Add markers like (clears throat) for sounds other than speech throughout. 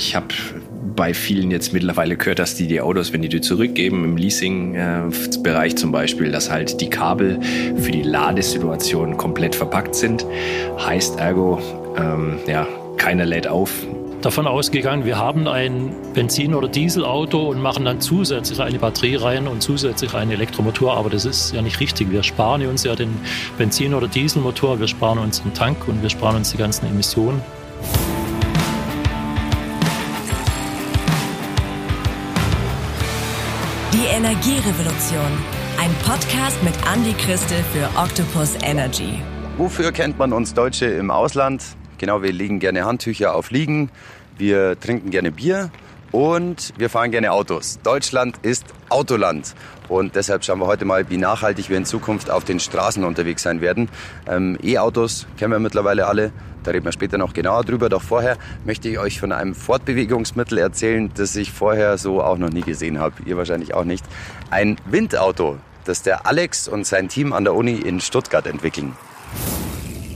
Ich habe bei vielen jetzt mittlerweile gehört, dass die die Autos, wenn die die zurückgeben, im Leasing-Bereich zum Beispiel, dass halt die Kabel für die Ladesituation komplett verpackt sind. Heißt ergo, ähm, ja, keiner lädt auf, davon ausgegangen, wir haben ein Benzin- oder Dieselauto und machen dann zusätzlich eine Batterie rein und zusätzlich einen Elektromotor. Aber das ist ja nicht richtig. Wir sparen uns ja den Benzin- oder Dieselmotor, wir sparen uns den Tank und wir sparen uns die ganzen Emissionen. Energierevolution. Ein Podcast mit Andy Christel für Octopus Energy. Wofür kennt man uns Deutsche im Ausland? Genau, wir legen gerne Handtücher auf Liegen, wir trinken gerne Bier und wir fahren gerne Autos. Deutschland ist Autoland. Und deshalb schauen wir heute mal, wie nachhaltig wir in Zukunft auf den Straßen unterwegs sein werden. Ähm, E-Autos kennen wir mittlerweile alle. Da reden wir später noch genauer drüber. Doch vorher möchte ich euch von einem Fortbewegungsmittel erzählen, das ich vorher so auch noch nie gesehen habe. Ihr wahrscheinlich auch nicht. Ein Windauto, das der Alex und sein Team an der Uni in Stuttgart entwickeln.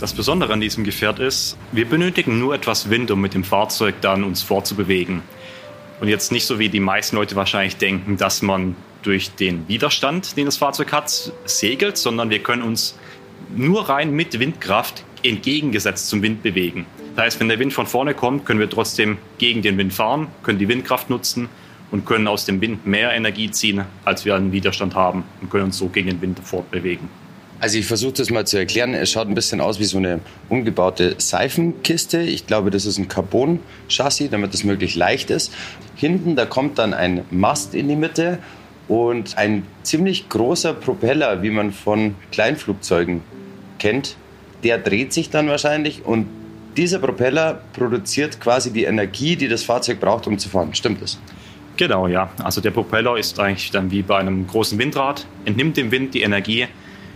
Das Besondere an diesem Gefährt ist, wir benötigen nur etwas Wind, um mit dem Fahrzeug dann uns fortzubewegen. Und jetzt nicht so wie die meisten Leute wahrscheinlich denken, dass man durch den Widerstand, den das Fahrzeug hat, segelt, sondern wir können uns nur rein mit Windkraft entgegengesetzt zum Wind bewegen. Das heißt, wenn der Wind von vorne kommt, können wir trotzdem gegen den Wind fahren, können die Windkraft nutzen und können aus dem Wind mehr Energie ziehen, als wir einen Widerstand haben und können uns so gegen den Wind fortbewegen. Also ich versuche das mal zu erklären. Es schaut ein bisschen aus wie so eine umgebaute Seifenkiste. Ich glaube, das ist ein Carbon-Chassis, damit das möglichst leicht ist. Hinten, da kommt dann ein Mast in die Mitte und ein ziemlich großer Propeller, wie man von Kleinflugzeugen kennt. Der dreht sich dann wahrscheinlich und dieser Propeller produziert quasi die Energie, die das Fahrzeug braucht, um zu fahren. Stimmt das? Genau, ja. Also der Propeller ist eigentlich dann wie bei einem großen Windrad, entnimmt dem Wind die Energie,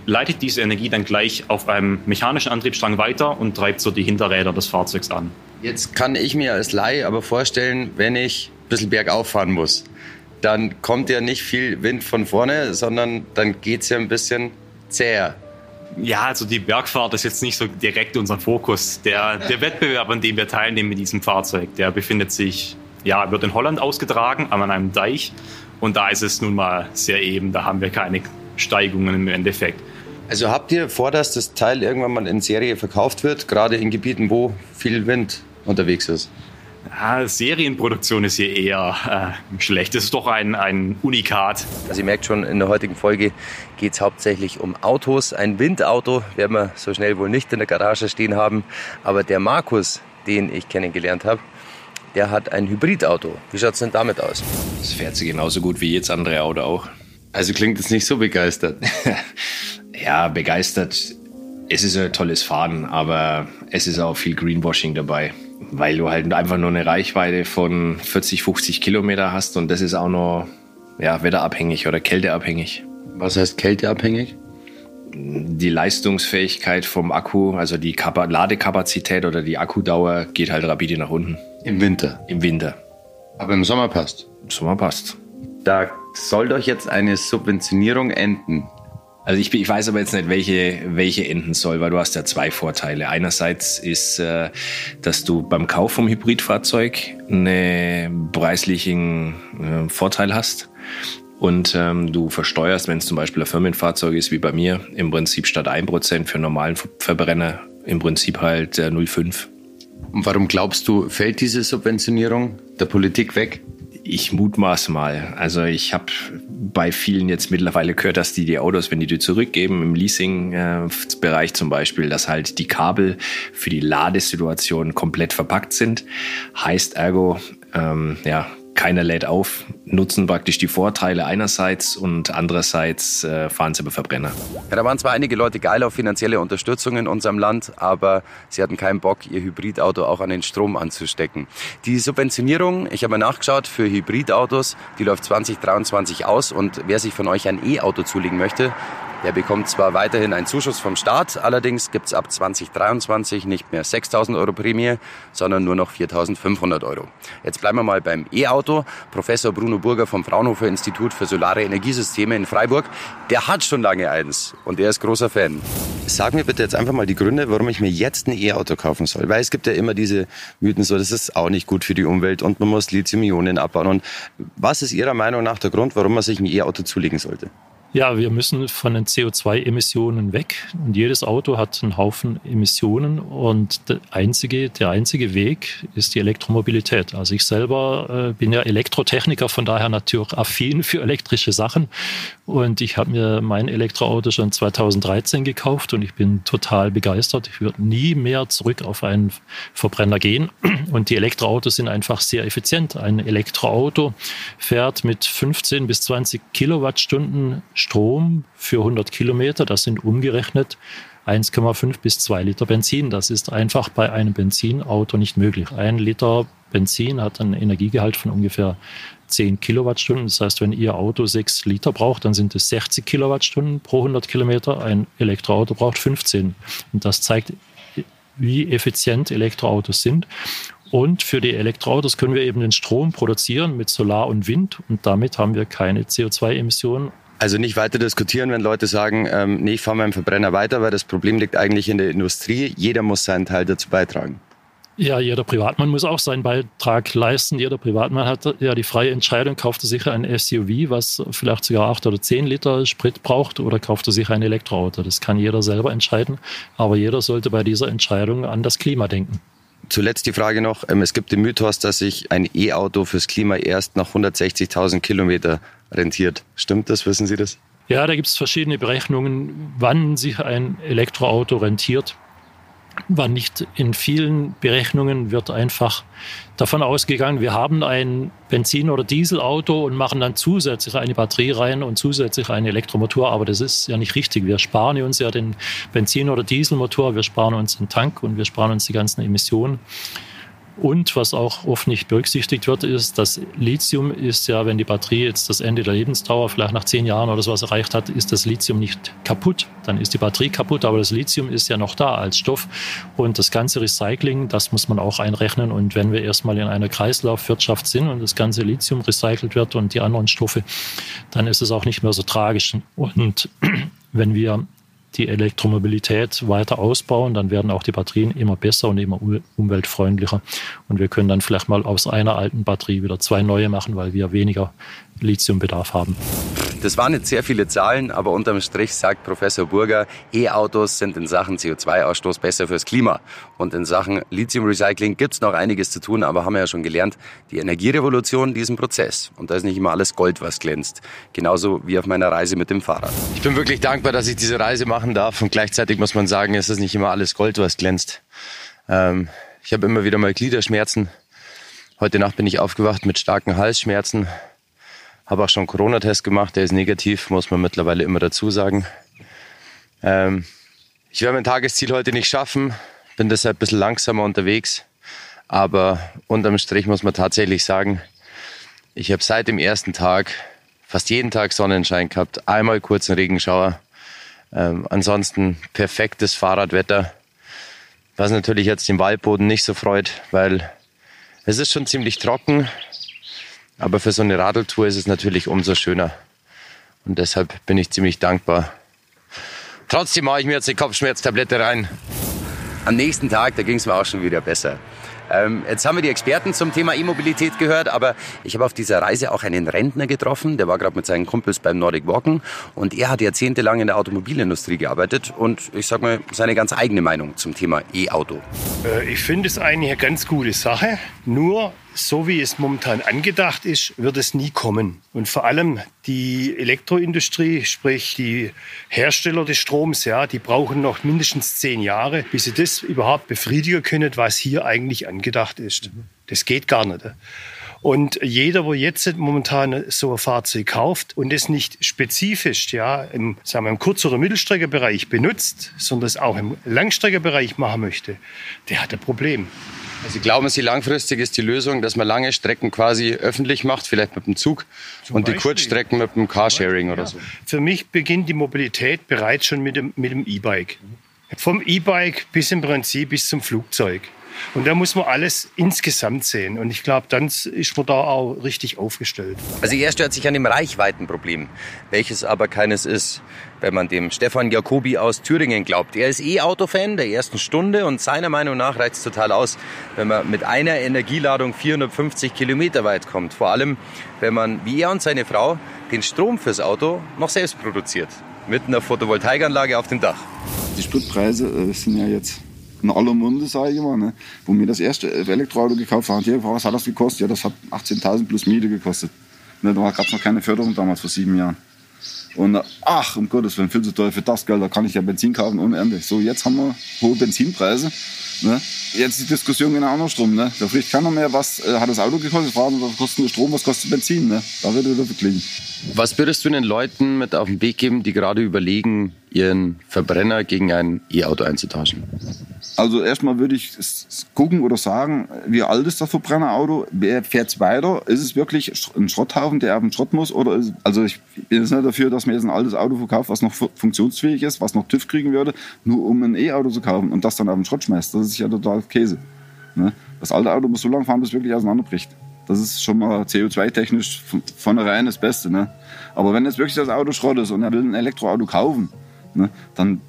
leitet diese Energie dann gleich auf einem mechanischen Antriebsstrang weiter und treibt so die Hinterräder des Fahrzeugs an. Jetzt kann ich mir als Laie aber vorstellen, wenn ich ein bisschen bergauf fahren muss, dann kommt ja nicht viel Wind von vorne, sondern dann geht es ja ein bisschen zäher. Ja, also die Bergfahrt ist jetzt nicht so direkt unser Fokus. Der, der (laughs) Wettbewerb, an dem wir teilnehmen mit diesem Fahrzeug, der befindet sich, ja, wird in Holland ausgetragen, an einem Deich. Und da ist es nun mal sehr eben, da haben wir keine Steigungen im Endeffekt. Also habt ihr vor, dass das Teil irgendwann mal in Serie verkauft wird, gerade in Gebieten, wo viel Wind unterwegs ist? Ja, Serienproduktion ist hier eher äh, schlecht. Das ist doch ein, ein Unikat. Also ihr merkt schon, in der heutigen Folge geht es hauptsächlich um Autos. Ein Windauto werden wir so schnell wohl nicht in der Garage stehen haben. Aber der Markus, den ich kennengelernt habe, der hat ein Hybridauto. Wie schaut es denn damit aus? Das fährt sie genauso gut wie jedes andere Auto auch. Also klingt es nicht so begeistert. (laughs) ja, begeistert. Es ist ein tolles Fahren, aber es ist auch viel Greenwashing dabei, weil du halt einfach nur eine Reichweite von 40, 50 Kilometer hast und das ist auch noch ja, wetterabhängig oder kälteabhängig. Was heißt kälteabhängig? Die Leistungsfähigkeit vom Akku, also die Ladekapazität oder die Akkudauer geht halt rapide nach unten. Im Winter? Im Winter. Aber im Sommer passt? Im Sommer passt. Da soll doch jetzt eine Subventionierung enden. Also ich, ich, weiß aber jetzt nicht, welche, welche enden soll, weil du hast ja zwei Vorteile. Einerseits ist, äh, dass du beim Kauf vom Hybridfahrzeug einen preislichen äh, Vorteil hast. Und ähm, du versteuerst, wenn es zum Beispiel ein Firmenfahrzeug ist, wie bei mir, im Prinzip statt 1% für einen normalen Verbrenner im Prinzip halt äh, 0,5. Und warum glaubst du, fällt diese Subventionierung der Politik weg? Ich mutmaß mal. Also ich habe bei vielen jetzt mittlerweile gehört, dass die die Autos, wenn die die zurückgeben, im Leasing-Bereich zum Beispiel, dass halt die Kabel für die Ladesituation komplett verpackt sind. Heißt ergo, ähm, ja, keiner lädt auf, nutzen praktisch die Vorteile einerseits und andererseits äh, fahren sie über Verbrenner. Ja, da waren zwar einige Leute geil auf finanzielle Unterstützung in unserem Land, aber sie hatten keinen Bock, ihr Hybridauto auch an den Strom anzustecken. Die Subventionierung, ich habe mal nachgeschaut, für Hybridautos, die läuft 2023 aus und wer sich von euch ein E-Auto zulegen möchte, Der bekommt zwar weiterhin einen Zuschuss vom Staat, allerdings gibt es ab 2023 nicht mehr 6.000 Euro Prämie, sondern nur noch 4.500 Euro. Jetzt bleiben wir mal beim E-Auto. Professor Bruno Burger vom Fraunhofer Institut für Solare Energiesysteme in Freiburg, der hat schon lange eins und er ist großer Fan. Sag mir bitte jetzt einfach mal die Gründe, warum ich mir jetzt ein E-Auto kaufen soll. Weil es gibt ja immer diese Mythen, so das ist auch nicht gut für die Umwelt und man muss Lithium-Ionen abbauen. Und was ist Ihrer Meinung nach der Grund, warum man sich ein E-Auto zulegen sollte? Ja, wir müssen von den CO2-Emissionen weg. Und jedes Auto hat einen Haufen Emissionen. Und der einzige, der einzige Weg ist die Elektromobilität. Also ich selber äh, bin ja Elektrotechniker, von daher natürlich affin für elektrische Sachen. Und ich habe mir mein Elektroauto schon 2013 gekauft und ich bin total begeistert. Ich würde nie mehr zurück auf einen Verbrenner gehen. Und die Elektroautos sind einfach sehr effizient. Ein Elektroauto fährt mit 15 bis 20 Kilowattstunden Strom für 100 Kilometer. Das sind umgerechnet 1,5 bis 2 Liter Benzin. Das ist einfach bei einem Benzinauto nicht möglich. Ein Liter Benzin hat einen Energiegehalt von ungefähr 10 Kilowattstunden. Das heißt, wenn Ihr Auto 6 Liter braucht, dann sind es 60 Kilowattstunden pro 100 Kilometer. Ein Elektroauto braucht 15. Und das zeigt, wie effizient Elektroautos sind. Und für die Elektroautos können wir eben den Strom produzieren mit Solar und Wind und damit haben wir keine CO2-Emissionen also nicht weiter diskutieren, wenn Leute sagen, ähm, nee, ich fahre meinen Verbrenner weiter, weil das Problem liegt eigentlich in der Industrie. Jeder muss seinen Teil dazu beitragen. Ja, jeder Privatmann muss auch seinen Beitrag leisten. Jeder Privatmann hat ja die freie Entscheidung, kauft er sich ein SUV, was vielleicht sogar acht oder zehn Liter Sprit braucht, oder kauft er sich ein Elektroauto. Das kann jeder selber entscheiden. Aber jeder sollte bei dieser Entscheidung an das Klima denken. Zuletzt die Frage noch, ähm, es gibt den Mythos, dass sich ein E-Auto fürs Klima erst nach 160.000 Kilometer rentiert. Stimmt das? Wissen Sie das? Ja, da gibt es verschiedene Berechnungen, wann sich ein Elektroauto rentiert. Wann nicht. In vielen Berechnungen wird einfach davon ausgegangen, wir haben ein Benzin- oder Dieselauto und machen dann zusätzlich eine Batterie rein und zusätzlich einen Elektromotor. Aber das ist ja nicht richtig. Wir sparen uns ja den Benzin- oder Dieselmotor, wir sparen uns den Tank und wir sparen uns die ganzen Emissionen. Und was auch oft nicht berücksichtigt wird, ist, dass Lithium ist ja, wenn die Batterie jetzt das Ende der Lebensdauer vielleicht nach zehn Jahren oder sowas erreicht hat, ist das Lithium nicht kaputt. Dann ist die Batterie kaputt, aber das Lithium ist ja noch da als Stoff. Und das ganze Recycling, das muss man auch einrechnen. Und wenn wir erstmal in einer Kreislaufwirtschaft sind und das ganze Lithium recycelt wird und die anderen Stoffe, dann ist es auch nicht mehr so tragisch. Und (clears throat) wenn wir die Elektromobilität weiter ausbauen, dann werden auch die Batterien immer besser und immer umweltfreundlicher. Und wir können dann vielleicht mal aus einer alten Batterie wieder zwei neue machen, weil wir weniger Lithiumbedarf haben. Das waren jetzt sehr viele Zahlen, aber unterm Strich sagt Professor Burger, E-Autos sind in Sachen CO2-Ausstoß besser fürs Klima. Und in Sachen Lithium-Recycling gibt es noch einiges zu tun, aber haben wir ja schon gelernt, die Energierevolution, die ist ein Prozess. Und da ist nicht immer alles Gold, was glänzt. Genauso wie auf meiner Reise mit dem Fahrrad. Ich bin wirklich dankbar, dass ich diese Reise machen darf. Und gleichzeitig muss man sagen, es ist nicht immer alles Gold, was glänzt. Ähm, ich habe immer wieder mal Gliederschmerzen. Heute Nacht bin ich aufgewacht mit starken Halsschmerzen. Habe auch schon Corona-Test gemacht, der ist negativ, muss man mittlerweile immer dazu sagen. Ähm, ich werde mein Tagesziel heute nicht schaffen, bin deshalb ein bisschen langsamer unterwegs. Aber unterm Strich muss man tatsächlich sagen, ich habe seit dem ersten Tag fast jeden Tag Sonnenschein gehabt, einmal kurzen Regenschauer. Ähm, ansonsten perfektes Fahrradwetter, was natürlich jetzt den Waldboden nicht so freut, weil es ist schon ziemlich trocken. Aber für so eine Radeltour ist es natürlich umso schöner. Und deshalb bin ich ziemlich dankbar. Trotzdem mache ich mir jetzt eine Kopfschmerztablette rein. Am nächsten Tag, da ging es mir auch schon wieder besser. Ähm, jetzt haben wir die Experten zum Thema E-Mobilität gehört, aber ich habe auf dieser Reise auch einen Rentner getroffen, der war gerade mit seinen Kumpels beim Nordic Walken und er hat jahrzehntelang in der Automobilindustrie gearbeitet und ich sag mal seine ganz eigene Meinung zum Thema E-Auto. Äh, ich finde es eigentlich eine ganz gute Sache, nur so wie es momentan angedacht ist, wird es nie kommen. Und vor allem die Elektroindustrie, sprich die Hersteller des Stroms, ja, die brauchen noch mindestens zehn Jahre, bis sie das überhaupt befriedigen können, was hier eigentlich angedacht ist. Das geht gar nicht. Und jeder, wo jetzt momentan so ein Fahrzeug kauft und es nicht spezifisch ja, im, sagen wir, im Kurz- oder Mittelstreckebereich benutzt, sondern es auch im Langstreckebereich machen möchte, der hat ein Problem. Also glauben Sie, langfristig ist die Lösung, dass man lange Strecken quasi öffentlich macht, vielleicht mit dem Zug Zum und Beispiel. die Kurzstrecken mit dem Carsharing oder so? Für mich beginnt die Mobilität bereits schon mit dem mit dem E-Bike. Vom E-Bike bis im Prinzip bis zum Flugzeug. Und da muss man alles insgesamt sehen. Und ich glaube, dann ist man da auch richtig aufgestellt. Also er stört sich an dem Reichweitenproblem, welches aber keines ist, wenn man dem Stefan Jacobi aus Thüringen glaubt. Er ist E-Auto-Fan der ersten Stunde und seiner Meinung nach reicht es total aus, wenn man mit einer Energieladung 450 Kilometer weit kommt. Vor allem, wenn man, wie er und seine Frau, den Strom fürs Auto noch selbst produziert. Mit einer Photovoltaikanlage auf dem Dach. Die Spritpreise äh, sind ja jetzt in aller Munde, sage ich immer. Ne? Wo mir das erste Elektroauto gekauft haben, ja, was hat das gekostet? Ja, das hat 18.000 plus Miete gekostet. Ne, da gab es noch keine Förderung damals vor sieben Jahren. Und ach, um Gottes Willen, viel zu teuer für das Geld, da kann ich ja Benzin kaufen ohne Ende. So, jetzt haben wir hohe Benzinpreise. Ne? Jetzt die Diskussion genau andersrum. Ne? Da spricht keiner mehr, was äh, hat das Auto gekostet, was kostet der Strom, was kostet Benzin. Ne? Da wird wieder verglichen. Was würdest du den Leuten mit auf den Weg geben, die gerade überlegen, ihren Verbrenner gegen ein E-Auto einzutauschen? Also erstmal würde ich gucken oder sagen, wie alt ist das Verbrennerauto? Wer fährt es weiter? Ist es wirklich ein Schrotthaufen, der auf den Schrott muss? Oder ist, also ich bin jetzt nicht dafür, dass man jetzt ein altes Auto verkauft, was noch funktionsfähig ist, was noch TÜV kriegen würde, nur um ein E-Auto zu kaufen und das dann auf den Schrott schmeißt. Das ist ja total Käse. Ne? Das alte Auto muss so lange fahren, bis es wirklich auseinanderbricht. Das ist schon mal CO2-technisch von vornherein das Beste. Ne? Aber wenn jetzt wirklich das Auto Schrott ist und er will ein Elektroauto kaufen, ne, dann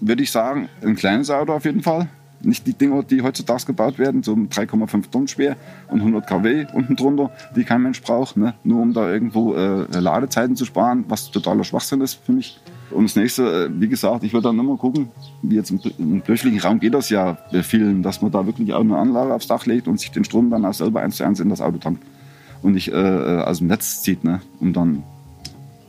würde ich sagen, ein kleines Auto auf jeden Fall. Nicht die Dinger, die heutzutage gebaut werden, so 3,5 Tonnen schwer und 100 kW unten drunter, die kein Mensch braucht, ne? nur um da irgendwo äh, Ladezeiten zu sparen, was totaler Schwachsinn ist für mich. Und das nächste, äh, wie gesagt, ich würde dann immer gucken, wie jetzt im, im kirchlichen Raum geht das ja bei vielen, dass man da wirklich auch eine Anlage aufs Dach legt und sich den Strom dann auch selber eins zu eins in das Auto tankt und nicht äh, äh aus dem Netz zieht, ne? um dann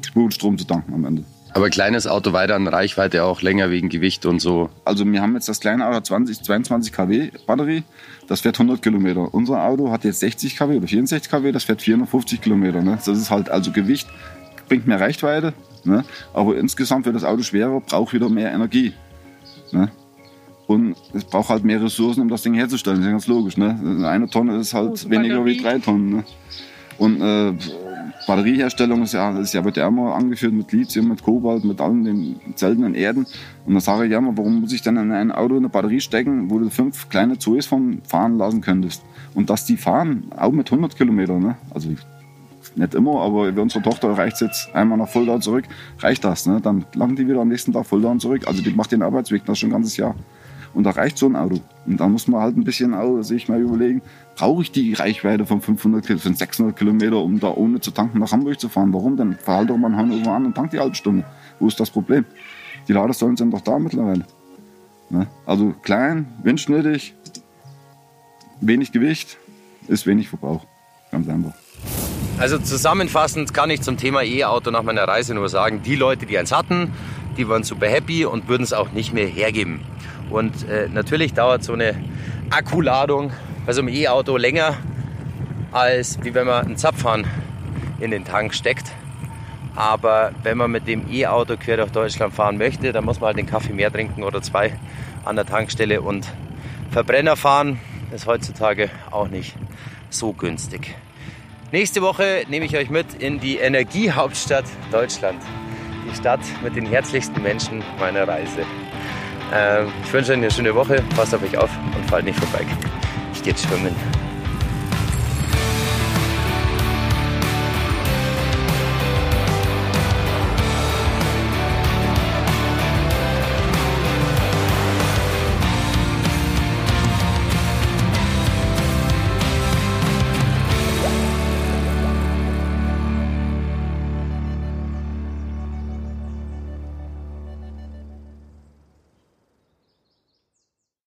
Spurenstrom zu tanken am Ende. Aber kleines Auto weiter an Reichweite auch länger wegen Gewicht und so. Also wir haben jetzt das kleine Auto 20, 22 kW Batterie, das fährt 100 Kilometer. Unser Auto hat jetzt 60 kW oder 64 kW, das fährt 450 Kilometer. Ne? Das ist halt also Gewicht, bringt mehr Reichweite, ne? aber insgesamt wird das Auto schwerer, braucht wieder mehr Energie. Ne? Und es braucht halt mehr Ressourcen, um das Ding herzustellen. Das ist ja ganz logisch. Ne? Eine Tonne ist halt weniger wie drei Tonnen. Ne? Und äh, Batterieherstellung ist ja, ist ja wird ja immer angeführt mit Lithium, mit Kobalt, mit allen den seltenen Erden. Und da sage ich ja immer, warum muss ich dann in ein Auto eine Batterie stecken, wo du fünf kleine Zoes vom fahren lassen könntest? Und dass die fahren, auch mit 100 Kilometern, ne? Also nicht immer, aber für unsere Tochter reicht es jetzt einmal nach Fulda zurück, reicht das. Ne? Dann langen die wieder am nächsten Tag Fulda zurück. Also die macht den Arbeitsweg das schon ein ganzes Jahr. Und da reicht so ein Auto. Und da muss man halt ein bisschen auch sich mal überlegen, brauche ich die Reichweite von 500 von 600 Kilometer, um da ohne zu tanken nach Hamburg zu fahren? Warum denn? Verhalte doch mal in Hannover an und tank die halbe Stunde. Wo ist das Problem? Die Ladesäulen sind doch da mittlerweile. Ne? Also klein, windschnittig, wenig Gewicht, ist wenig Verbrauch. Ganz einfach. Also zusammenfassend kann ich zum Thema E-Auto nach meiner Reise nur sagen, die Leute, die eins hatten, die waren super happy und würden es auch nicht mehr hergeben. Und äh, natürlich dauert so eine Akkuladung bei so einem E-Auto länger, als wie wenn man einen Zapfhahn in den Tank steckt. Aber wenn man mit dem E-Auto quer durch Deutschland fahren möchte, dann muss man halt den Kaffee mehr trinken oder zwei an der Tankstelle. Und Verbrenner fahren ist heutzutage auch nicht so günstig. Nächste Woche nehme ich euch mit in die Energiehauptstadt Deutschland. Die Stadt mit den herzlichsten Menschen meiner Reise. Ähm, ich wünsche euch eine schöne Woche, passt auf euch auf und fallt nicht vorbei. Ich gehe jetzt schwimmen.